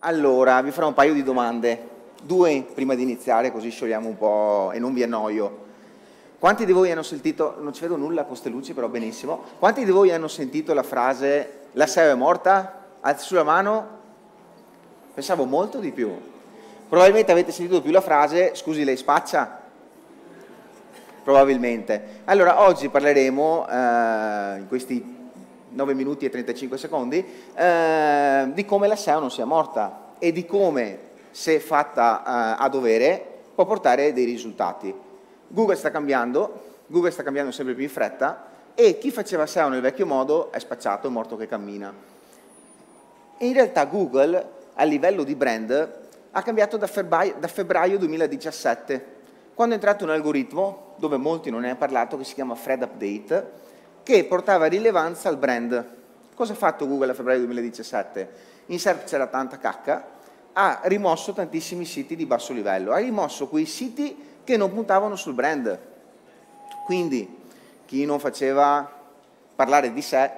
Allora, vi farò un paio di domande, due prima di iniziare, così sciogliamo un po' e non vi annoio. Quanti di voi hanno sentito, non ci vedo nulla con queste luci, però benissimo, quanti di voi hanno sentito la frase la SEO è morta? Alzi sulla mano. Pensavo molto di più. Probabilmente avete sentito più la frase scusi lei spaccia? Probabilmente. Allora, oggi parleremo, eh, in questi 9 minuti e 35 secondi, eh, di come la SEO non sia morta e di come, se fatta eh, a dovere, può portare dei risultati. Google sta cambiando, Google sta cambiando sempre più in fretta e chi faceva SEO nel vecchio modo è spacciato, è morto che cammina. In realtà Google, a livello di brand, ha cambiato da febbraio, da febbraio 2017, quando è entrato un algoritmo, dove molti non ne hanno parlato, che si chiama Fred Update, che portava rilevanza al brand. Cosa ha fatto Google a febbraio 2017? In SERP c'era tanta cacca, ha rimosso tantissimi siti di basso livello, ha rimosso quei siti che non puntavano sul brand. Quindi chi non faceva parlare di sé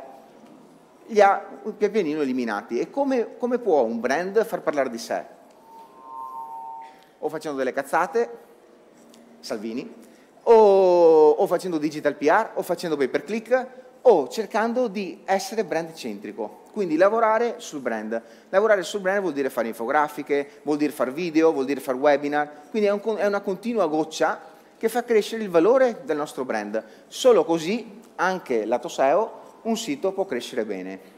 li ha pian pianino eliminati. E come, come può un brand far parlare di sé? O facendo delle cazzate, Salvini, o, o facendo digital PR, o facendo pay per click, o cercando di essere brand centrico, quindi lavorare sul brand. Lavorare sul brand vuol dire fare infografiche, vuol dire fare video, vuol dire fare webinar, quindi è, un, è una continua goccia che fa crescere il valore del nostro brand. Solo così, anche lato SEO, un sito può crescere bene.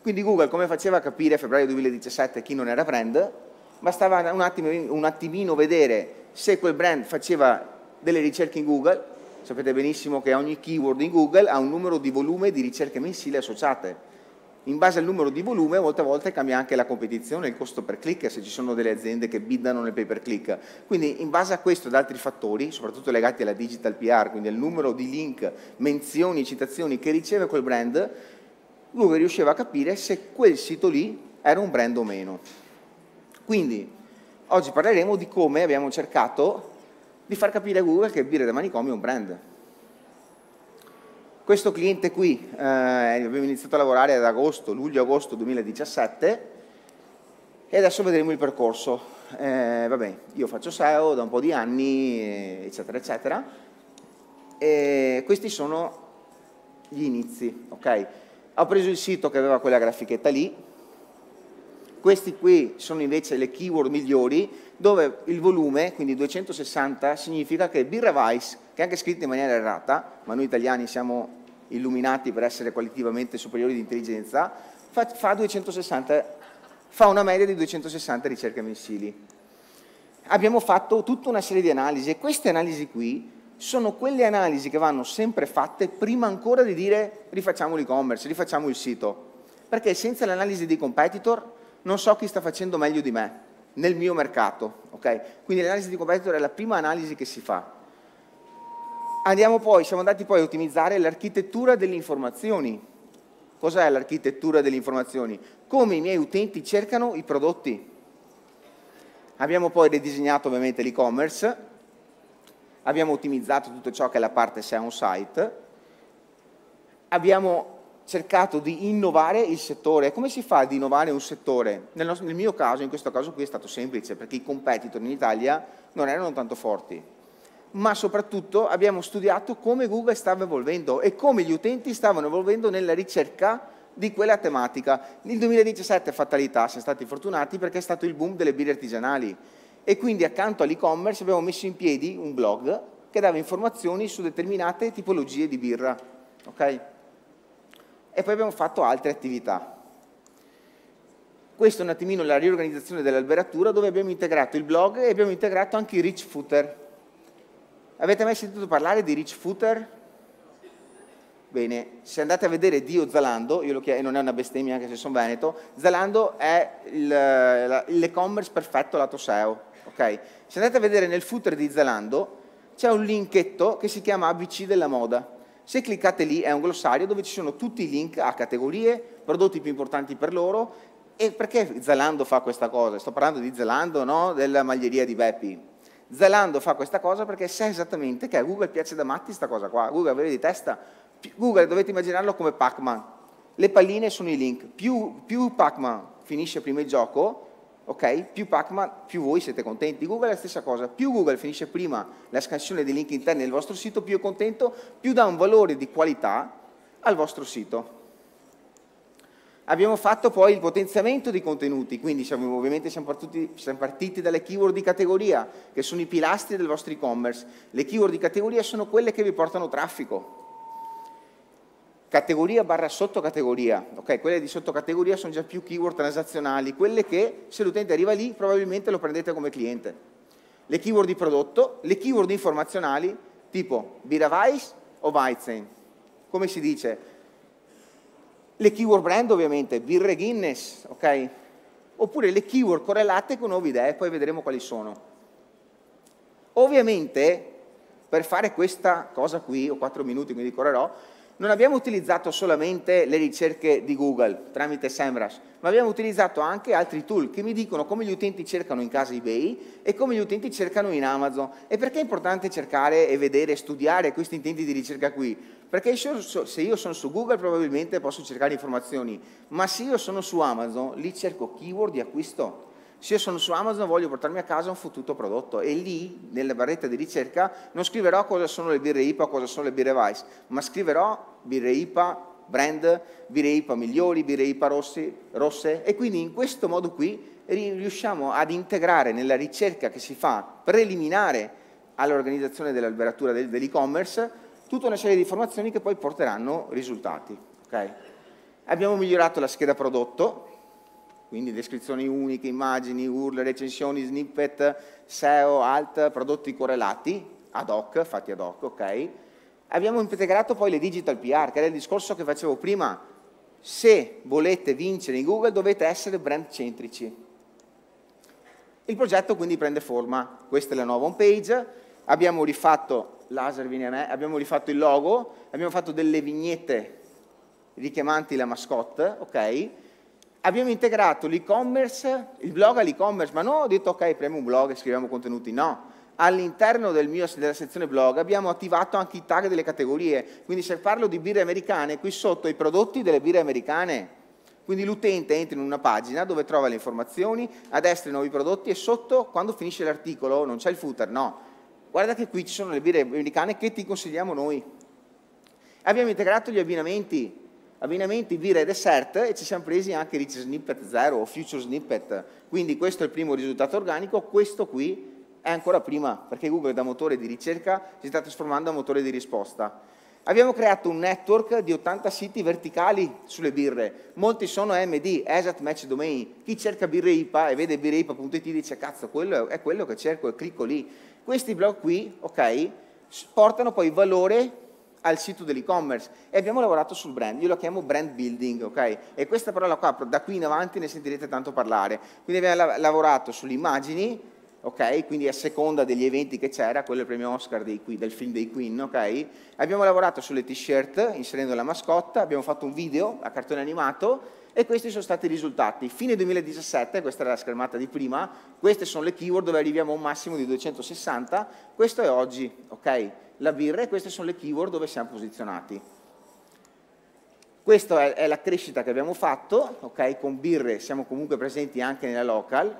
Quindi Google come faceva a capire a febbraio 2017 chi non era brand? Bastava un, attimo, un attimino vedere se quel brand faceva delle ricerche in Google, sapete benissimo che ogni keyword in Google ha un numero di volume di ricerche mensili associate. In base al numero di volume molte volte cambia anche la competizione, il costo per click, se ci sono delle aziende che biddano nel pay per click. Quindi in base a questo ed altri fattori, soprattutto legati alla digital PR, quindi al numero di link, menzioni, citazioni che riceve quel brand, Google riusciva a capire se quel sito lì era un brand o meno. Quindi oggi parleremo di come abbiamo cercato di far capire a Google che Birre da Manicomio è un brand. Questo cliente qui, eh, abbiamo iniziato a lavorare ad agosto, luglio-agosto 2017 e adesso vedremo il percorso. Eh, vabbè, io faccio SEO da un po' di anni, eccetera, eccetera. E questi sono gli inizi, ok? Ho preso il sito che aveva quella grafichetta lì, questi qui sono invece le keyword migliori, dove il volume, quindi 260, significa che birra Weiss, che è anche scritto in maniera errata, ma noi italiani siamo illuminati per essere qualitativamente superiori di intelligenza, fa, fa, 260, fa una media di 260 ricerche mensili. Abbiamo fatto tutta una serie di analisi e queste analisi qui sono quelle analisi che vanno sempre fatte prima ancora di dire rifacciamo l'e-commerce, rifacciamo il sito, perché senza l'analisi dei competitor non so chi sta facendo meglio di me nel mio mercato. Okay? Quindi l'analisi di competitor è la prima analisi che si fa. Andiamo poi, siamo andati poi a ottimizzare l'architettura delle informazioni. Cos'è l'architettura delle informazioni? Come i miei utenti cercano i prodotti. Abbiamo poi ridisegnato ovviamente l'e-commerce, abbiamo ottimizzato tutto ciò che è la parte SEO on site, abbiamo cercato di innovare il settore. Come si fa ad innovare un settore? Nel, nostro, nel, mio caso, in questo caso qui è stato semplice, perché i competitor in Italia non erano tanto forti. Ma soprattutto abbiamo studiato come Google stava evolvendo e come gli utenti stavano evolvendo nella ricerca di quella tematica. Nel 2017, fatalità, siamo stati fortunati perché è stato il boom delle birre artigianali e quindi accanto all'e-commerce abbiamo messo in piedi un blog che dava informazioni su determinate tipologie di birra. Okay? E poi abbiamo fatto altre attività. Questa è un attimino la riorganizzazione dell'alberatura dove abbiamo integrato il blog e abbiamo integrato anche i rich footer. Avete mai sentito parlare di rich footer? Bene, se andate a vedere Dio Zalando, io lo chiedo, e non è una bestemmia anche se sono veneto, Zalando è l'e-commerce perfetto lato SEO. Okay? Se andate a vedere nel footer di Zalando c'è un linketto che si chiama ABC della moda se cliccate lì è un glossario dove ci sono tutti i link a categorie, prodotti più importanti per loro e perché Zalando fa questa cosa? Sto parlando di Zalando, no? della maglieria di Beppi. Zalando fa questa cosa perché sa esattamente che a Google piace da matti questa cosa qua. Google aveva di testa, Google dovete immaginarlo come Pac-Man. Le palline sono i link. Più, più Pac-Man finisce prima il gioco, ok? Più Pacman, più voi siete contenti. Google è la stessa cosa, più Google finisce prima la scansione dei link interni del vostro sito, più è contento, più dà un valore di qualità al vostro sito. Abbiamo fatto poi il potenziamento dei contenuti, quindi siamo, ovviamente siamo partiti, siamo partiti, dalle keyword di categoria, che sono i pilastri del vostro e-commerce. Le keyword di categoria sono quelle che vi portano traffico. Categoria barra sottocategoria, ok? Quelle di sottocategoria sono già più keyword transazionali, quelle che se l'utente arriva lì probabilmente lo prendete come cliente. Le keyword di prodotto, le keyword informazionali, tipo Birra Weiss o Weizen. Come si dice? le keyword brand ovviamente, birre Guinness, ok? Oppure le keyword correlate con nuove idee, poi vedremo quali sono. Ovviamente, per fare questa cosa qui, ho quattro minuti quindi correrò, non abbiamo utilizzato solamente le ricerche di Google tramite SEMrush, ma abbiamo utilizzato anche altri tool che mi dicono come gli utenti cercano in casa eBay e come gli utenti cercano in Amazon. E perché è importante cercare e vedere studiare questi intenti di ricerca qui? Perché se io sono su Google probabilmente posso cercare informazioni, ma se io sono su Amazon, lì cerco keyword di acquisto. Se io sono su Amazon voglio portarmi a casa un fottuto prodotto e lì, nella barretta di ricerca, non scriverò cosa sono le birre IPA, cosa sono le birre Weiss, ma scriverò birre IPA, brand, birre IPA migliori, birre IPA rossi, rosse e quindi in questo modo qui riusciamo ad integrare nella ricerca che si fa preliminare all'organizzazione dell'alberatura dell'e-commerce tutta una serie di informazioni che poi porteranno risultati. Okay? Abbiamo migliorato la scheda prodotto, quindi descrizioni uniche, immagini, URL, recensioni, snippet, SEO, alt, prodotti correlati, ad hoc, fatti ad hoc, ok? Abbiamo integrato poi le digital PR, che era il discorso che facevo prima, se volete vincere in Google dovete essere brand centrici. Il progetto quindi prende forma, questa è la nuova home page, abbiamo rifatto laser viene a me, abbiamo rifatto il logo, abbiamo fatto delle vignette richiamanti la mascotte, ok? Abbiamo integrato l'e-commerce, il blog all'e-commerce, ma non ho detto ok, premiamo un blog e scriviamo contenuti, no. All'interno del della sezione blog abbiamo attivato anche i tag delle categorie, quindi se parlo di birre americane, qui sotto i prodotti delle birre americane, quindi l'utente entra in una pagina dove trova le informazioni, a destra i nuovi prodotti e sotto, quando finisce l'articolo, non c'è il footer, no, guarda che qui ci sono le birre americane che ti consigliamo noi. Abbiamo integrato gli abbinamenti, abbinamenti birra e dessert e ci siamo presi anche Rich Snippet 0 o Future Snippet, quindi questo è il primo risultato organico, questo qui è ancora prima, perché Google da motore di ricerca si sta trasformando a motore di risposta. Abbiamo creato un network di 80 siti verticali sulle birre, molti sono MD, Exact Match Domain, chi cerca birre IPA e vede birreipa.it dice cazzo, quello è quello che cerco e clicco lì, questi blog qui, ok, portano poi valore al sito dell'e-commerce e abbiamo lavorato sul brand, io lo chiamo brand building, ok? E questa parola qua, da qui in avanti ne sentirete tanto parlare. Quindi abbiamo lavorato sulle immagini, ok? Quindi a seconda degli eventi che c'era, quello è il premio Oscar dei, del film dei Queen, ok? Abbiamo lavorato sulle t-shirt inserendo la mascotta, abbiamo fatto un video a cartone animato e questi sono stati i risultati. Fine 2017, questa era la schermata di prima, queste sono le keyword dove arriviamo a un massimo di 260, questo è oggi, ok? La birra e queste sono le keyword dove siamo posizionati. Questa è, la crescita che abbiamo fatto, ok? Con birre siamo comunque presenti anche nella local,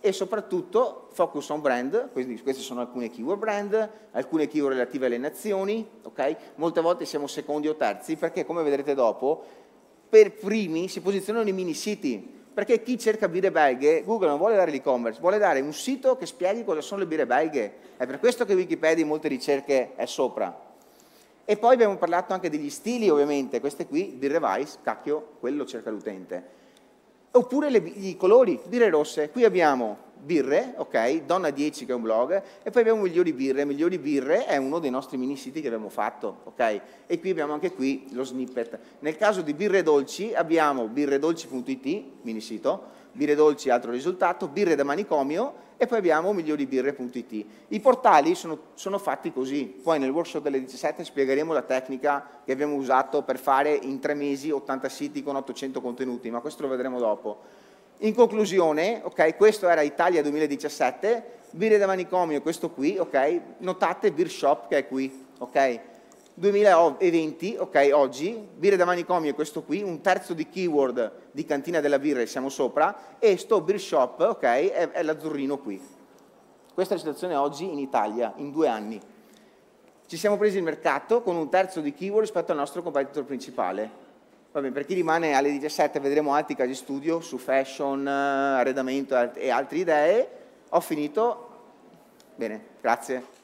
e soprattutto focus on brand, quindi queste sono alcune keyword brand, alcune keyword relative alle nazioni, okay? molte volte siamo secondi o terzi perché come vedrete dopo per primi si posizionano i mini siti, perché chi cerca birre belghe, Google non vuole dare l'e-commerce, vuole dare un sito che spieghi cosa sono le birre belghe. È per questo che Wikipedia in molte ricerche è sopra. E poi abbiamo parlato anche degli stili, ovviamente, queste qui, birre Weiss, cacchio, quello cerca l'utente. Oppure le, i colori, birre rosse. Qui abbiamo birre, ok, Donna 10 che è un blog, e poi abbiamo Migliori Birre, Migliori Birre è uno dei nostri mini siti che abbiamo fatto, ok? E qui abbiamo anche qui lo snippet. Nel caso di Birre Dolci abbiamo birredolci.it, mini sito, Birre Dolci altro risultato, Birre da manicomio e poi abbiamo miglioribirre.it. I portali sono, sono, fatti così, poi nel workshop delle 17 spiegheremo la tecnica che abbiamo usato per fare in tre mesi 80 siti con 800 contenuti, ma questo lo vedremo dopo. In conclusione, ok, questo era Italia 2017, birre da manicomio, questo qui, ok, notate Beer Shop che è qui, ok. 2020, ok, oggi, birre da manicomio è questo qui, un terzo di keyword di cantina della birra e siamo sopra, e sto beer shop, ok, è, è l'azzurrino qui. Questa è la situazione oggi in Italia, in due anni. Ci siamo presi il mercato con un terzo di keyword rispetto al nostro competitor principale. Vabbè, per chi rimane alle 17 vedremo altri casi studio su fashion, arredamento e altre idee. Ho finito. Bene, grazie.